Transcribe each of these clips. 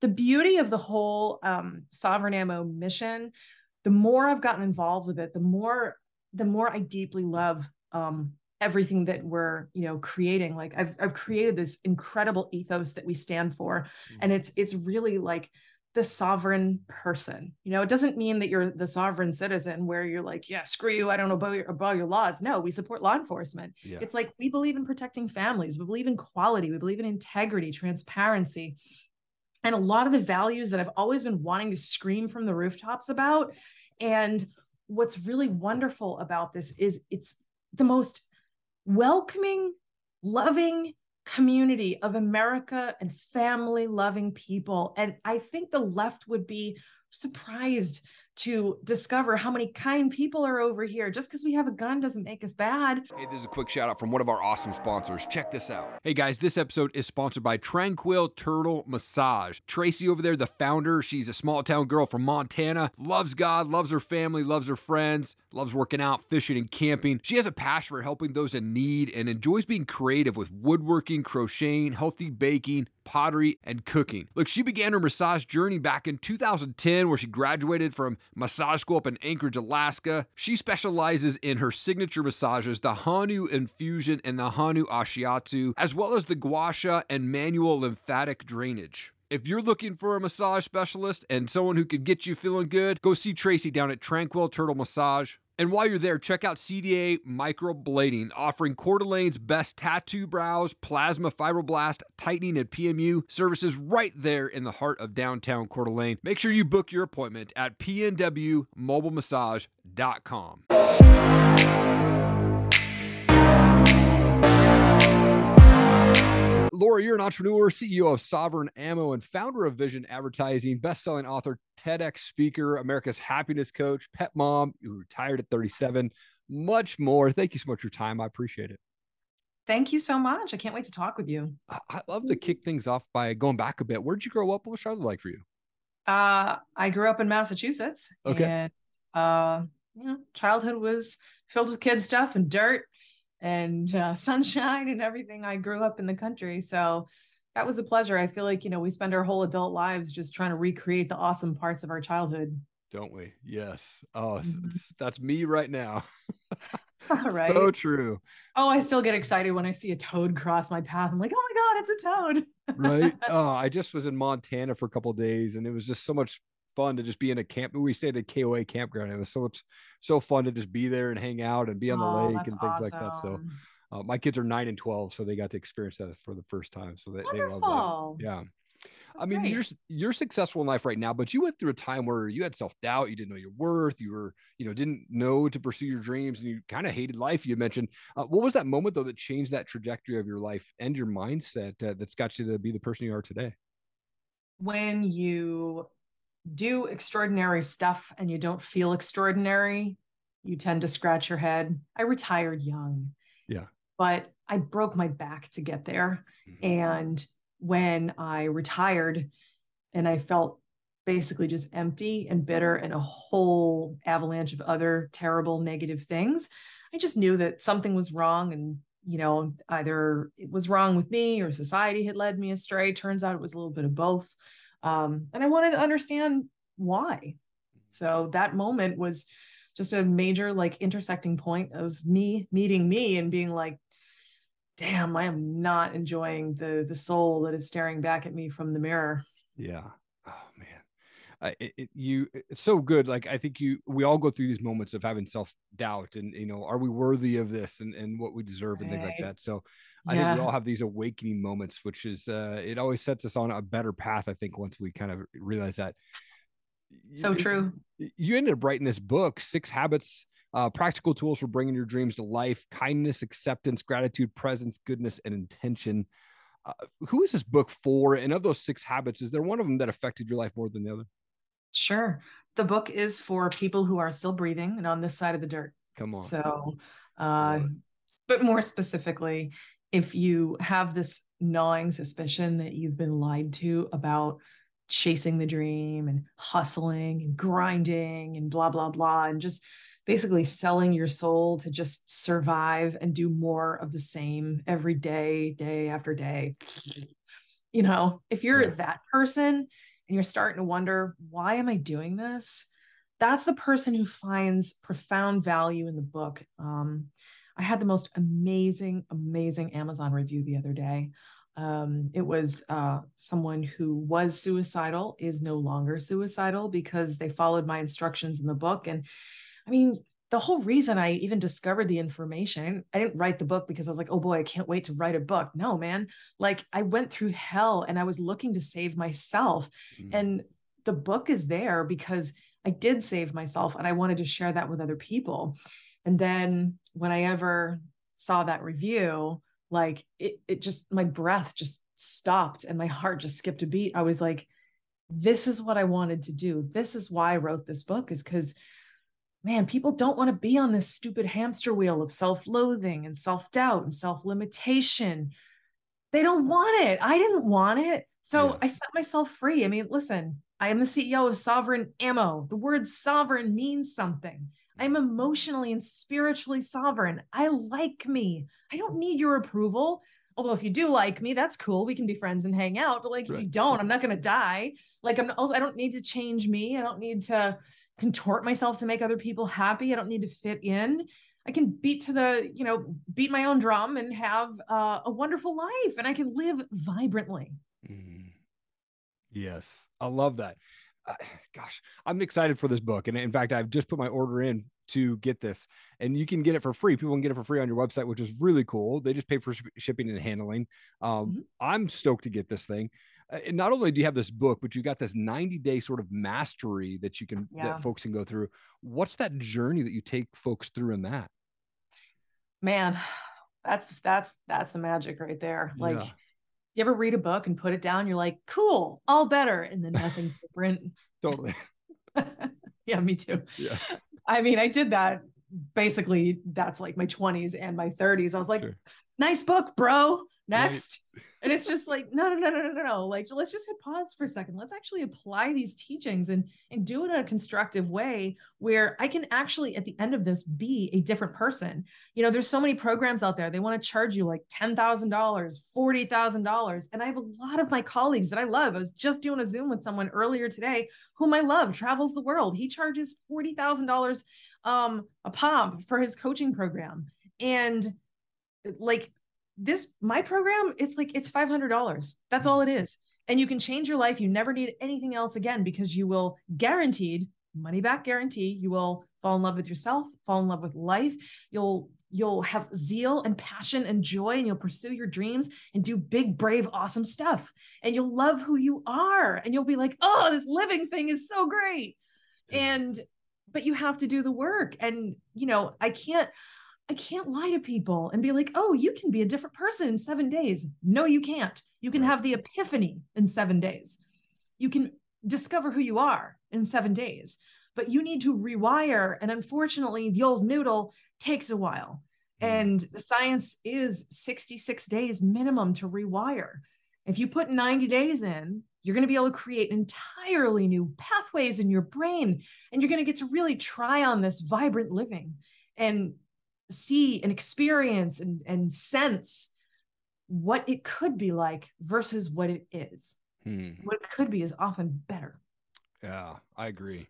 the beauty of the whole um, sovereign ammo mission the more i've gotten involved with it the more the more i deeply love um, everything that we're you know creating. Like i've i've created this incredible ethos that we stand for mm-hmm. and it's it's really like the sovereign person. You know it doesn't mean that you're the sovereign citizen where you're like yeah screw you i don't know about your, about your laws. No we support law enforcement. Yeah. it's like we believe in protecting families we believe in quality we believe in integrity transparency and a lot of the values that i've always been wanting to scream from the rooftops about and what's really wonderful about this is it's the most welcoming, loving community of America and family loving people. And I think the left would be surprised to discover how many kind people are over here. Just because we have a gun doesn't make us bad. Hey, this is a quick shout out from one of our awesome sponsors. Check this out. Hey guys, this episode is sponsored by Tranquil Turtle Massage. Tracy over there, the founder, she's a small town girl from Montana, loves God, loves her family, loves her friends, loves working out, fishing, and camping. She has a passion for helping those in need and enjoys being creative with woodworking, crocheting, healthy baking, pottery, and cooking. Look, she began her massage journey back in 2010, where she graduated from massage school up in Anchorage, Alaska. She specializes in her signature massages, the Hanu infusion and the Hanu ashiatsu, as well as the gua sha and manual lymphatic drainage. If you're looking for a massage specialist and someone who can get you feeling good, go see Tracy down at Tranquil Turtle Massage. And while you're there, check out CDA Microblading, offering Coeur d'Alene's best tattoo brows, plasma fibroblast, tightening, and PMU services right there in the heart of downtown Coeur d'Alene. Make sure you book your appointment at pnwmobilemassage.com. Laura, you're an entrepreneur, CEO of Sovereign Ammo, and founder of Vision Advertising, best-selling author, TEDx speaker, America's happiness coach, pet mom, you retired at 37, much more. Thank you so much for your time. I appreciate it. Thank you so much. I can't wait to talk with you. I, love to kick things off by going back a bit. Where'd you grow up? What was Charlotte like for you? Uh, I grew up in Massachusetts. Okay. And, uh, you know, childhood was filled with kid stuff and dirt and uh, sunshine and everything. I grew up in the country. So that was a pleasure. I feel like, you know, we spend our whole adult lives just trying to recreate the awesome parts of our childhood. Don't we? Yes. Oh, mm-hmm. that's me right now. right. So true. Oh, I still get excited when I see a toad cross my path. I'm like, oh my God, it's a toad. right. Oh, I just was in Montana for a couple days and it was just so much fun to just be in a camp. We stayed at KOA campground. It was so much so fun to just be there and hang out and be on the oh, lake and things awesome. like that. So uh, my kids are nine and twelve, so they got to experience that for the first time. So they, they love that. Yeah. That's I mean, great. you're you're successful in life right now, but you went through a time where you had self doubt, you didn't know your worth, you were, you know, didn't know to pursue your dreams, and you kind of hated life. You mentioned, uh, what was that moment though that changed that trajectory of your life and your mindset uh, that's got you to be the person you are today? When you do extraordinary stuff and you don't feel extraordinary, you tend to scratch your head. I retired young. Yeah. But I broke my back to get there. Mm-hmm. And when I retired and I felt basically just empty and bitter and a whole avalanche of other terrible negative things, I just knew that something was wrong and you know either it was wrong with me or society had led me astray turns out it was a little bit of both um, and I wanted to understand why. So that moment was just a major like intersecting point of me meeting me and being like, damn, I am not enjoying the the soul that is staring back at me from the mirror. Yeah. Uh, it, it, you it's so good like i think you we all go through these moments of having self-doubt and you know are we worthy of this and, and what we deserve and things like that so I yeah. think we all have these awakening moments, which is uh, it always sets us on a better path. I think once we kind of realize that. So true. You ended up writing this book, Six Habits, uh, Practical Tools for Bringing Your Dreams to Life: Kindness, Acceptance, Gratitude, Presence, Goodness, and Intention. Uh, who is this book for? And of those six habits, is there one of them that affected your life more than the other? Sure. The book is for people who are still breathing and on this side of the dirt. Come on. So, uh, but more specifically, if you have this gnawing suspicion that you've been lied to about chasing the dream and hustling and grinding and blah blah blah and just basically selling your soul to just survive and do more of the same every day day after day you know if you're yeah. that person and you're starting to wonder, why am I doing this? That's the person who finds profound value in the book. Um, I had the most amazing, amazing Amazon review the other day. Um, it was uh, someone who was suicidal, is no longer suicidal because they followed my instructions in the book. And I mean, the whole reason I even discovered the information, I didn't write the book because I was like, oh boy, I can't wait to write a book. No, man. Like I went through hell and I was looking to save myself. Mm. And the book is there because I did save myself and I wanted to share that with other people. And then when I ever saw that review, like it, it just, my breath just stopped and my heart just skipped a beat. I was like, this is what I wanted to do. This is why I wrote this book, is because man, people don't want to be on this stupid hamster wheel of self loathing and self doubt and self limitation. They don't want it. I didn't want it. So yeah. I set myself free. I mean, listen, I am the CEO of Sovereign Ammo. The word sovereign means something. I'm emotionally and spiritually sovereign. I like me. I don't need your approval. Although if you do like me, that's cool. We can be friends and hang out. But like right. if you don't, I'm not going to die. Like I'm also I don't need to change me. I don't need to contort myself to make other people happy. I don't need to fit in. I can beat to the, you know, beat my own drum and have uh, a wonderful life and I can live vibrantly. Mm. Yes. I love that. Uh, gosh, I'm excited for this book. And in fact, I've just put my order in to get this and you can get it for free. People can get it for free on your website, which is really cool. They just pay for sh- shipping and handling. Um, mm-hmm. I'm stoked to get this thing. Uh, and not only do you have this book, but you got this 90 day sort of mastery that you can, yeah. that folks can go through. What's that journey that you take folks through in that? Man, that's, that's, that's the magic right there. Like, yeah. you ever read a book and put it down? You're like, cool, all better. And then nothing's different. totally. yeah, me too. Yeah. I mean, I did that basically. That's like my 20s and my 30s. I was like, sure. nice book, bro next. Right. and it's just like no no no no no no like let's just hit pause for a second. Let's actually apply these teachings and and do it in a constructive way where i can actually at the end of this be a different person. You know there's so many programs out there. They want to charge you like $10000 $40000 and i have a lot of my colleagues that i love. I was just doing a zoom with someone earlier today whom i love travels the world. He charges $40000 um a pop for his coaching program. And like this my program it's like it's $500 that's mm. all it is. And you can change your life. You never need anything else again because you will guaranteed money back guarantee you will fall in love with yourself fall in love with life. You'll you'll have zeal and passion and joy and you'll pursue your dreams and do big brave awesome stuff. And you'll love who you are and you'll be like oh this living thing is so great. And but you have to do the work. And you know i can't I can't lie to people and be like, oh, you can be a different person in seven days. No, you can't. You can have the epiphany in seven days. You can discover who you are in seven days, but you need to rewire. And unfortunately, the old noodle takes a while. Mm. And the science is 66 days minimum to rewire. If you put 90 days in, you're going to be able to create entirely new pathways in your brain. And you're going to get to really try on this vibrant living. And see and experience and, and sense what it could be like versus what it is. Hmm. What it could be is often better. Yeah, I agree.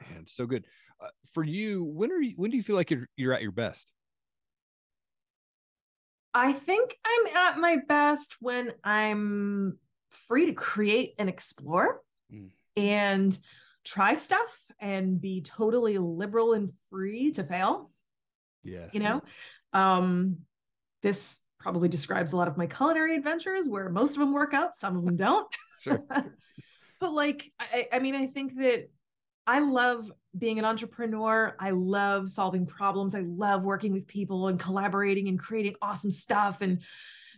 Man, so good. Uh, for you, when are you? When do you feel like you're you're at your best? I think I'm at my best when I'm free to create and explore mm. and try stuff and be totally liberal and free to fail. Yes. You know, um, this probably describes a lot of my culinary adventures where most of them work out, some of them don't. Sure. but like, I, I mean, I think that I love being an entrepreneur. I love solving problems. I love working with people and collaborating and creating awesome stuff and,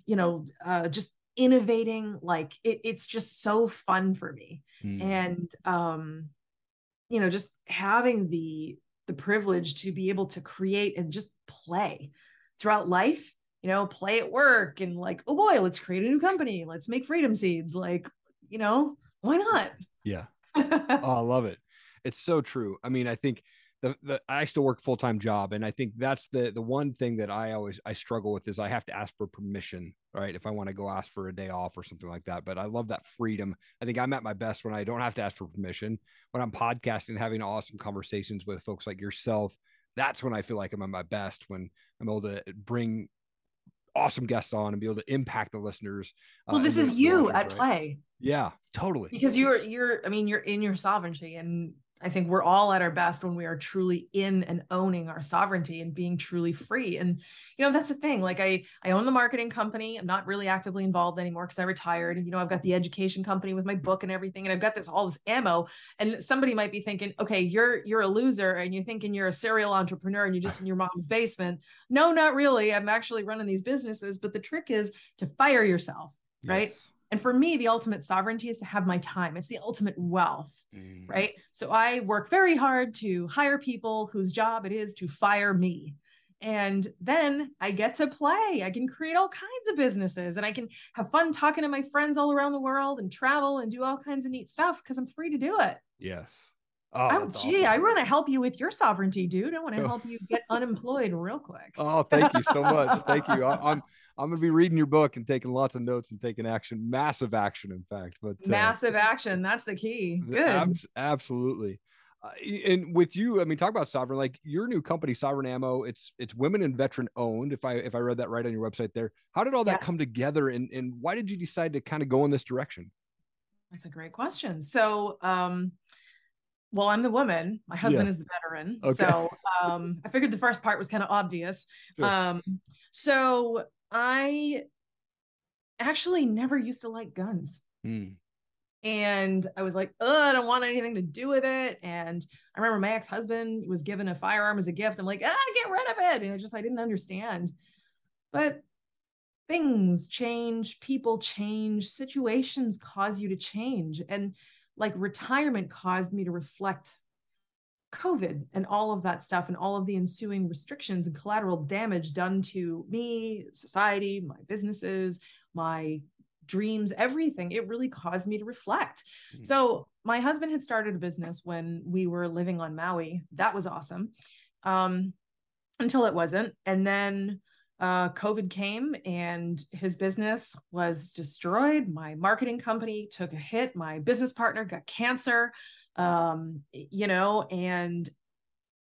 you know, uh, just innovating. Like it, it's just so fun for me. Mm. And, um, you know, just having the the privilege to be able to create and just play throughout life you know play at work and like oh boy let's create a new company. Let's make freedom seeds. Like you know why not? Yeah. Oh, i love it. It's so true. I mean i think the, the I still work full time job, and I think that's the the one thing that I always I struggle with is I have to ask for permission, right? If I want to go ask for a day off or something like that. But I love that freedom. I think I'm at my best when I don't have to ask for permission. When I'm podcasting, having awesome conversations with folks like yourself, that's when I feel like I'm at my best. When I'm able to bring awesome guests on and be able to impact the listeners. Uh, well, this is you at right? play. Yeah, totally. Because you're you're I mean you're in your sovereignty and I think we're all at our best when we are truly in and owning our sovereignty and being truly free. And you know, that's the thing. Like I I own the marketing company. I'm not really actively involved anymore because I retired. You know, I've got the education company with my book and everything, and I've got this all this ammo. And somebody might be thinking, okay, you're you're a loser and you're thinking you're a serial entrepreneur and you're just in your mom's basement. No, not really. I'm actually running these businesses. But the trick is to fire yourself, yes. right? And for me, the ultimate sovereignty is to have my time. It's the ultimate wealth, mm. right? So I work very hard to hire people whose job it is to fire me. And then I get to play. I can create all kinds of businesses and I can have fun talking to my friends all around the world and travel and do all kinds of neat stuff because I'm free to do it. Yes. Oh, oh gee, awesome. I want to help you with your sovereignty, dude. I want to help you get unemployed real quick. Oh, thank you so much. thank you. I, am I'm gonna be reading your book and taking lots of notes and taking action, massive action, in fact. But uh, massive action, that's the key. Good. Ab- absolutely. Uh, and with you, I mean, talk about sovereign. Like your new company, Sovereign Ammo, it's it's women and veteran owned. If I if I read that right on your website, there. How did all that yes. come together, and and why did you decide to kind of go in this direction? That's a great question. So, um, well, I'm the woman. My husband yeah. is the veteran. Okay. So um, I figured the first part was kind of obvious. Sure. Um, so I actually never used to like guns. Mm. And I was like, oh, I don't want anything to do with it. And I remember my ex-husband was given a firearm as a gift. I'm like, ah, get rid of it. And I just I didn't understand. But things change, people change, situations cause you to change. And like retirement caused me to reflect COVID and all of that stuff and all of the ensuing restrictions and collateral damage done to me, society, my businesses, my dreams, everything. It really caused me to reflect. Mm-hmm. So, my husband had started a business when we were living on Maui. That was awesome. Um, until it wasn't. And then uh, COVID came and his business was destroyed. My marketing company took a hit. My business partner got cancer, um, you know, and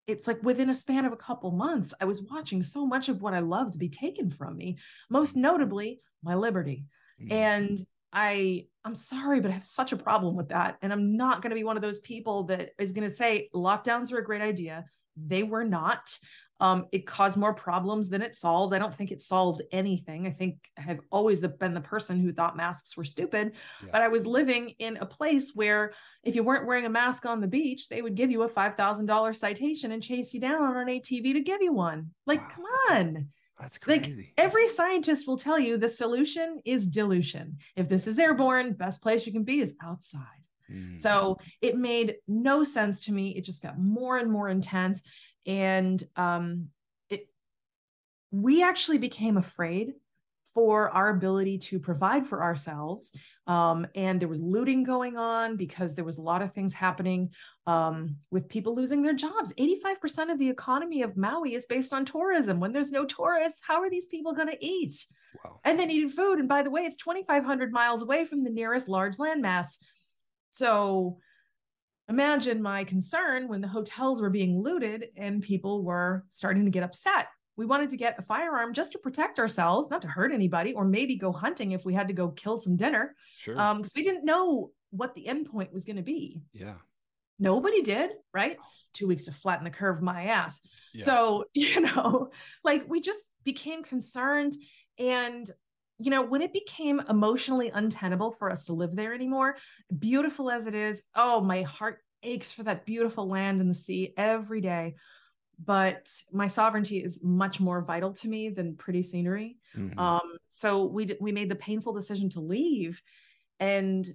it's like within a span of a couple months, I was watching so much of what I loved be taken from me, most notably my liberty. Mm-hmm. And I I'm sorry, but I have such a problem with that. And I'm not going to be one of those people that is going to say lockdowns are a great idea. They were not. Um, it caused more problems than it solved. I don't think it solved anything. I think I have always been the person who thought masks were stupid, yeah. but I was living in a place where if you weren't wearing a mask on the beach, they would give you a $5,000 citation and chase you down on an ATV to give you one. Like, wow. come on. That's crazy. Like every scientist will tell you the solution is dilution. If this is airborne, best place you can be is outside. Mm. So it made no sense to me. It just got more and more intense and um, it we actually became afraid for our ability to provide for ourselves. Um, and there was looting going on because there was a lot of things happening um, with people losing their jobs. 85% of the economy of Maui is based on tourism. When there's no tourists, how are these people going to eat? Wow. And then eating food. And by the way, it's 2,500 miles away from the nearest large landmass. So imagine my concern when the hotels were being looted and people were starting to get upset. We wanted to get a firearm just to protect ourselves, not to hurt anybody, or maybe go hunting if we had to go kill some dinner. Sure. Um, because we didn't know what the endpoint was going to be. Yeah. Nobody did, right? Two weeks to flatten the curve my ass. Yeah. So, you know, like we just became concerned. And you know, when it became emotionally untenable for us to live there anymore, beautiful as it is, oh, my heart aches for that beautiful land and the sea every day. But my sovereignty is much more vital to me than pretty scenery. Mm-hmm. Um, so we we made the painful decision to leave, and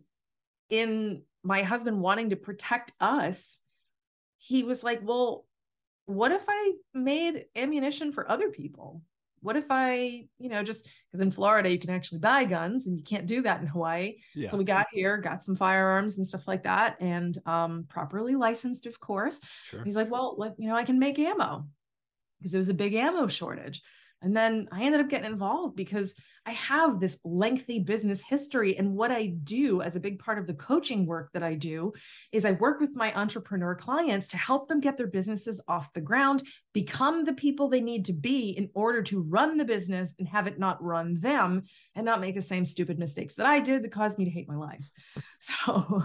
in my husband wanting to protect us, he was like, "Well, what if I made ammunition for other people?" What if I, you know, just because in Florida you can actually buy guns and you can't do that in Hawaii. Yeah. So we got here, got some firearms and stuff like that, and um, properly licensed, of course. Sure. He's like, well, let, you know, I can make ammo because there was a big ammo shortage. And then I ended up getting involved because I have this lengthy business history. And what I do as a big part of the coaching work that I do is I work with my entrepreneur clients to help them get their businesses off the ground, become the people they need to be in order to run the business and have it not run them and not make the same stupid mistakes that I did that caused me to hate my life. So,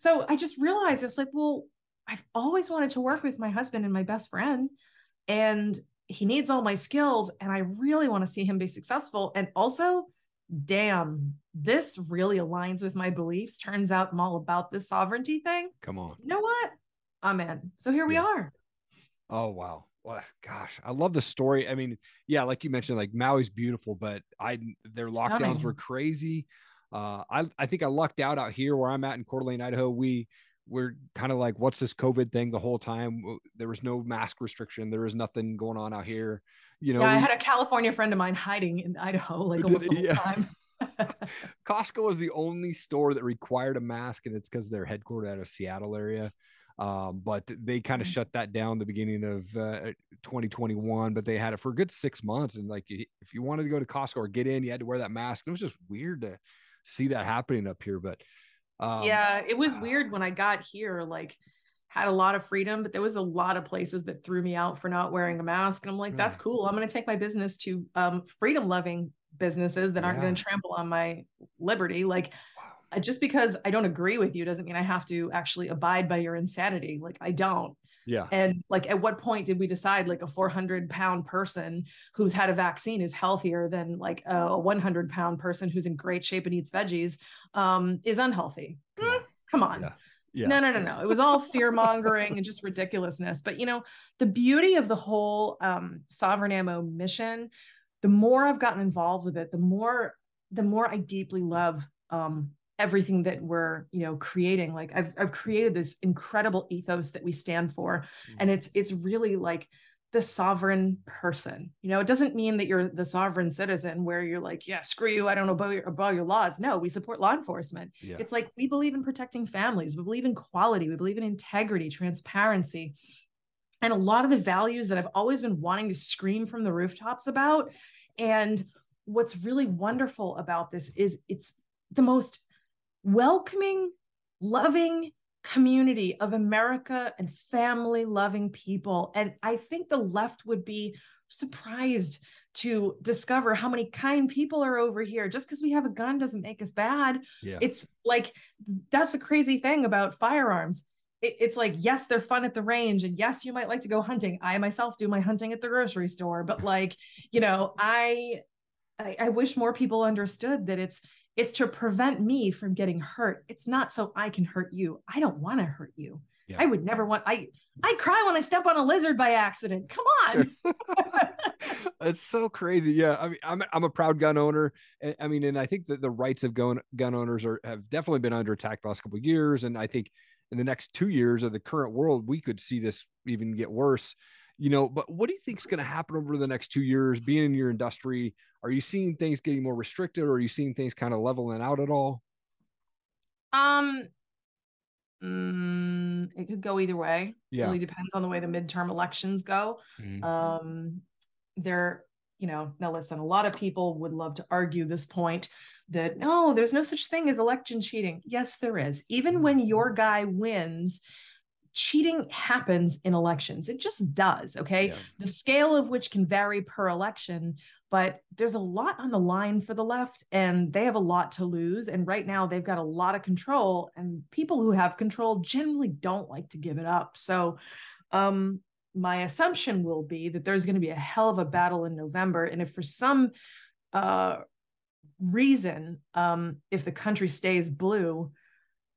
so I just realized it's like, well, I've always wanted to work with my husband and my best friend. And he needs all my skills and I really want to see him be successful. And also, damn, this really aligns with my beliefs. Turns out I'm all about this sovereignty thing. Come on. You know what? I'm in. So here we are. Oh, wow. Well, gosh, I love the story. I mean, yeah, like you mentioned, like Maui's beautiful, but I their lockdowns were crazy. Uh, I I think I lucked out out here where I'm at in Coeur d'Alene, Idaho. We we're kind of like, what's this COVID thing the whole time? There was no mask restriction. There was nothing going on out here. You know, yeah, I had a California friend of mine hiding in Idaho like almost the whole yeah. time. Costco was the only store that required a mask, and it's because they're headquartered out of Seattle area. Um, but they kind of mm-hmm. shut that down the beginning of uh, 2021. But they had it for a good six months, and like if you wanted to go to Costco or get in, you had to wear that mask. It was just weird to see that happening up here. But um, yeah, it was uh, weird when I got here. Like, had a lot of freedom, but there was a lot of places that threw me out for not wearing a mask. And I'm like, that's mm. cool. I'm going to take my business to um, freedom loving businesses that aren't going to trample on my liberty. Like, wow. just because I don't agree with you doesn't mean I have to actually abide by your insanity. Like, I don't. Yeah. And like, at what point did we decide like a 400 pound person who's had a vaccine is healthier than like a 100 pound person who's in great shape and eats veggies um, is unhealthy? Come on. Mm, come on. Yeah. Yeah. No, no, no, no. It was all fear mongering and just ridiculousness. But you know, the beauty of the whole um, sovereign ammo mission, the more I've gotten involved with it, the more the more I deeply love um, everything that we're you know creating like i've i've created this incredible ethos that we stand for mm-hmm. and it's it's really like the sovereign person you know it doesn't mean that you're the sovereign citizen where you're like yeah screw you i don't know about your, about your laws no we support law enforcement yeah. it's like we believe in protecting families we believe in quality we believe in integrity transparency and a lot of the values that i've always been wanting to scream from the rooftops about and what's really wonderful about this is it's the most welcoming, loving community of America and family loving people. And I think the left would be surprised to discover how many kind people are over here. Just because we have a gun doesn't make us bad. Yeah. It's like that's the crazy thing about firearms. It, it's like, yes, they're fun at the range. And yes, you might like to go hunting. I myself do my hunting at the grocery store, but like, you know, I I, I wish more people understood that it's it's to prevent me from getting hurt. It's not so I can hurt you. I don't want to hurt you. Yeah. I would never want I I cry when I step on a lizard by accident. Come on. It's so crazy. Yeah. I mean, I'm I'm a proud gun owner. I mean, and I think that the rights of gun gun owners are have definitely been under attack the last couple of years. And I think in the next two years of the current world, we could see this even get worse you know but what do you think is going to happen over the next two years being in your industry are you seeing things getting more restricted or are you seeing things kind of leveling out at all um mm, it could go either way yeah. it really depends on the way the midterm elections go mm-hmm. um there you know now listen a lot of people would love to argue this point that no there's no such thing as election cheating yes there is even when your mm-hmm. guy wins cheating happens in elections. It just does. Okay. Yeah. The scale of which can vary per election, but there's a lot on the line for the left and they have a lot to lose. And right now they've got a lot of control, and people who have control generally don't like to give it up. So, um, my assumption will be that there's going to be a hell of a battle in November. And if for some uh, reason, um, if the country stays blue,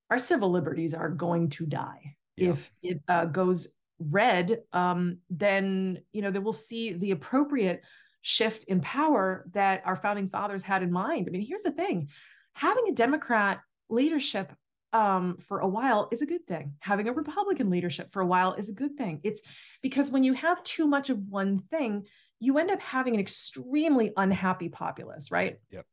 our civil liberties are going to die yeah. if it uh, goes red um, then you know they will see the appropriate shift in power that our founding fathers had in mind i mean here's the thing having a democrat leadership um, for a while is a good thing. Having a Republican leadership for a while is a good thing. It's because when you have too much of one thing, you end up having an extremely unhappy populace, right? Yep.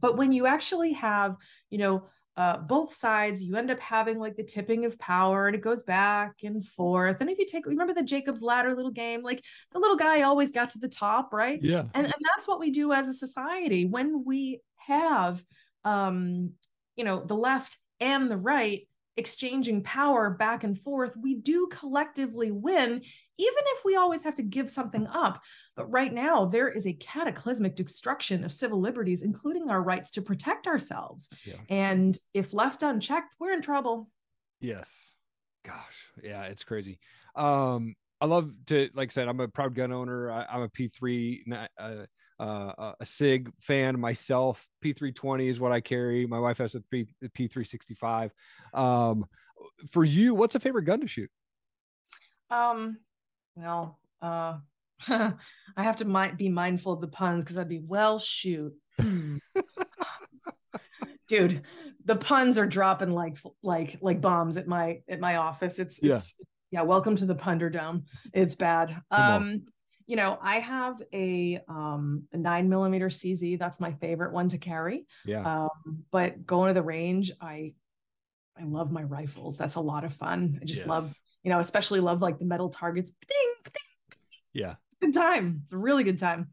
But when you actually have, you know, uh, both sides, you end up having like the tipping of power and it goes back and forth. And if you take, remember the Jacob's ladder little game, like the little guy always got to the top, right? Yeah. And, and that's what we do as a society when we have, um, you know, the left and the right exchanging power back and forth, we do collectively win, even if we always have to give something up. But right now, there is a cataclysmic destruction of civil liberties, including our rights to protect ourselves. Yeah. And if left unchecked, we're in trouble. Yes. Gosh. Yeah, it's crazy. Um, I love to, like I said, I'm a proud gun owner. I, am a P3, uh, uh, a SIG fan myself. P320 is what I carry. My wife has a P, P365. Um, for you, what's a favorite gun to shoot? Um, well, uh, I have to mi- be mindful of the puns because I'd be well shoot. Hmm. Dude, the puns are dropping like like like bombs at my at my office. It's yeah. it's yeah, welcome to the Punder Dome. It's bad. Um, you know, I have a um a nine millimeter CZ. That's my favorite one to carry. Yeah. Um, but going to the range, I I love my rifles. That's a lot of fun. I just yes. love, you know, especially love like the metal targets. Ding, ding. Yeah. Good time. It's a really good time.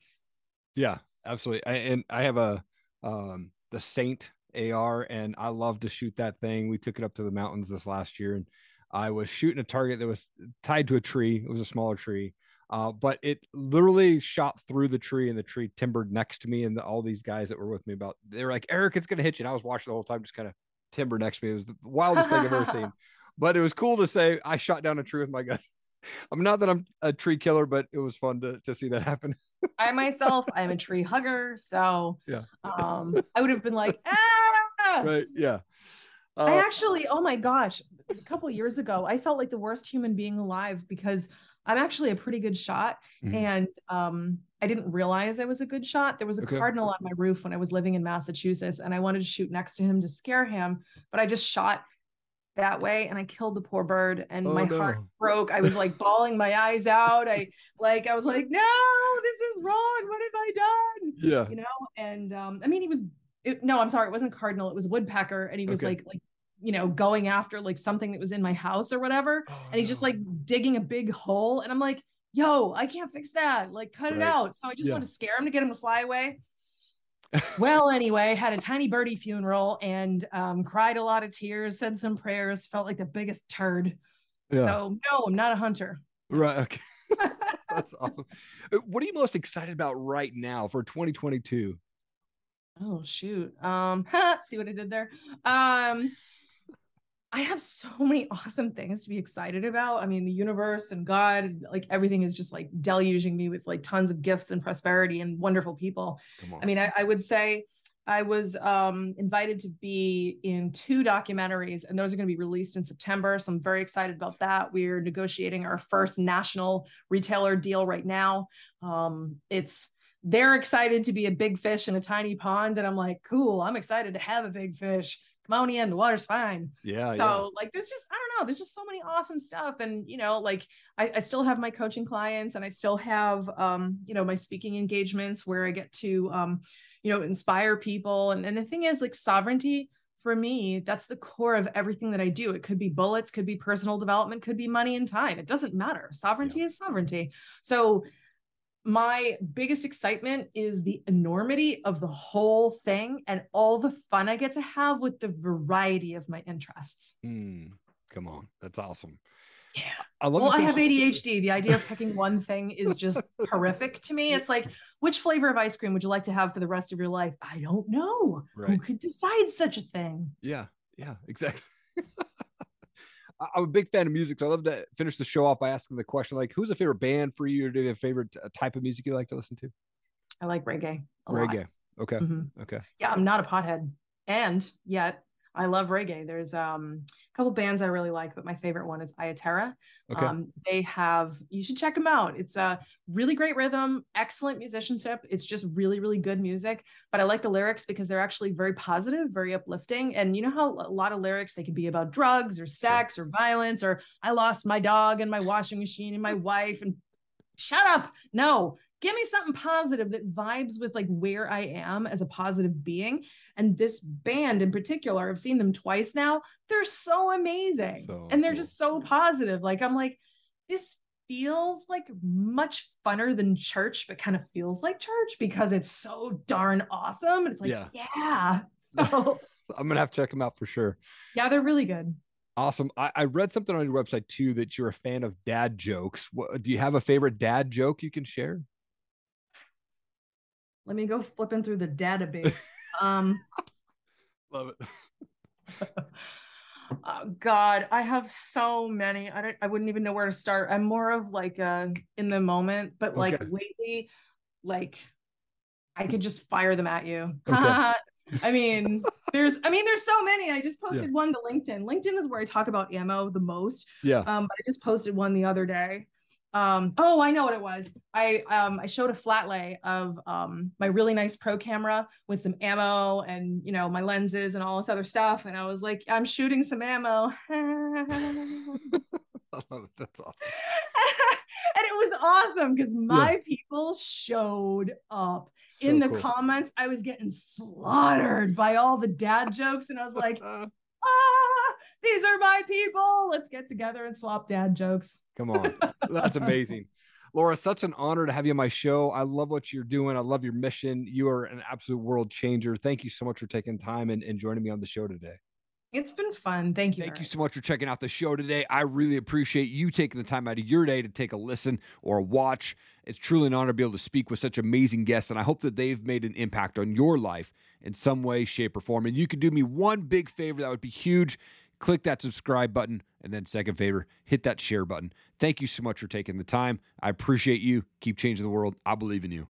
Yeah, absolutely. I, and I have a um the Saint AR and I love to shoot that thing. We took it up to the mountains this last year and I was shooting a target that was tied to a tree. It was a smaller tree. Uh, but it literally shot through the tree and the tree timbered next to me and the, all these guys that were with me about they were like eric it's gonna hit you and i was watching the whole time just kind of timber next to me it was the wildest thing i've ever seen but it was cool to say i shot down a tree with my gun i'm not that i'm a tree killer but it was fun to, to see that happen i myself i'm a tree hugger so yeah um i would have been like ah! right yeah uh, i actually oh my gosh a couple years ago i felt like the worst human being alive because I'm actually a pretty good shot. Mm-hmm. And um, I didn't realize I was a good shot. There was a okay. cardinal on my roof when I was living in Massachusetts, and I wanted to shoot next to him to scare him, but I just shot that way and I killed the poor bird and oh, my no. heart broke. I was like bawling my eyes out. I like I was like, no, this is wrong. What have I done? Yeah. You know, and um, I mean he was it, no, I'm sorry, it wasn't cardinal, it was woodpecker, and he was okay. like like you know, going after like something that was in my house or whatever. Oh, and he's just like digging a big hole. And I'm like, yo, I can't fix that. Like, cut right. it out. So I just yeah. want to scare him to get him to fly away. Well, anyway, had a tiny birdie funeral and um, cried a lot of tears, said some prayers, felt like the biggest turd. Yeah. So, no, I'm not a hunter. Right. Okay. That's awesome. Uh, what are you most excited about right now for 2022? Oh shoot. Um see what I did there. Um I have so many awesome things to be excited about. I mean, the universe and God, like everything is just like deluging me with like tons of gifts and prosperity and wonderful people. I mean, I, I, would say I was um, invited to be in two documentaries, and those are going to be released in September. So I'm very excited about that. We're negotiating our first national retailer deal right now. Um, it's they're excited to be a big fish in a tiny pond, and I'm like, cool. I'm excited to have a big fish come on in, the water's fine. Yeah. So yeah. like there's just, I don't know, there's just so many awesome stuff. And you know, like I, I still have my coaching clients and I still have um, you know, my speaking engagements where I get to um, you know, inspire people. And and the thing is like sovereignty for me, that's the core of everything that I do. It could be bullets, could be personal development, could be money and time. It doesn't matter. Sovereignty yeah. is sovereignty. So my biggest excitement is the enormity of the whole thing and all the fun I get to have with the variety of my interests. Mm, come on, that's awesome. Yeah. I love well, I have ADHD. The idea of picking one thing is just horrific to me. It's like, which flavor of ice cream would you like to have for the rest of your life? I don't know. Right. Who could decide such a thing? Yeah. Yeah, exactly. I'm a big fan of music, so I love to finish the show off by asking the question: like, who's a favorite band for you, or do you have a favorite uh, type of music you like to listen to? I like reggae. reggae. Lot. Okay. Mm-hmm. Okay. Yeah, I'm not a pothead, and yet I love reggae. There's um, a couple bands I really like, but my favorite one is Iya Terra. Okay. Um, they have you should check them out. It's a really great rhythm, excellent musicianship. It's just really really good music. But I like the lyrics because they're actually very positive, very uplifting. And you know how a lot of lyrics they can be about drugs or sex or violence or I lost my dog and my washing machine and my wife and shut up. No, give me something positive that vibes with like where I am as a positive being. And this band in particular, I've seen them twice now. They're so amazing. So and they're cool. just so positive. Like I'm like, this feels like much funner than church, but kind of feels like church because it's so darn awesome. And it's like, yeah. yeah. So I'm gonna have to check them out for sure. Yeah, they're really good. Awesome. I, I, read something on your website too that you're a fan of dad jokes. What, do you have a favorite dad joke you can share? Let me go flipping through the database. um, Love it. oh God, I have so many. I don't. I wouldn't even know where to start. I'm more of like a in the moment, but like okay. lately, like I could just fire them at you. Okay. I mean, there's, I mean, there's so many. I just posted yeah. one to LinkedIn. LinkedIn is where I talk about ammo the most. Yeah. Um, but I just posted one the other day. Um, oh, I know what it was. I um I showed a flat lay of um my really nice pro camera with some ammo and you know my lenses and all this other stuff. And I was like, I'm shooting some ammo. That's awesome. and it was awesome because my yeah. people showed up so in the cool. comments. I was getting slaughtered by all the dad jokes, and I was like, ah, these are my people. Let's get together and swap dad jokes. Come on. That's amazing. Laura, such an honor to have you on my show. I love what you're doing. I love your mission. You are an absolute world changer. Thank you so much for taking time and, and joining me on the show today. It's been fun. Thank you. Thank Eric. you so much for checking out the show today. I really appreciate you taking the time out of your day to take a listen or a watch. It's truly an honor to be able to speak with such amazing guests, and I hope that they've made an impact on your life in some way, shape, or form. And you could do me one big favor that would be huge. Click that subscribe button, and then second favor, hit that share button. Thank you so much for taking the time. I appreciate you. Keep changing the world. I believe in you.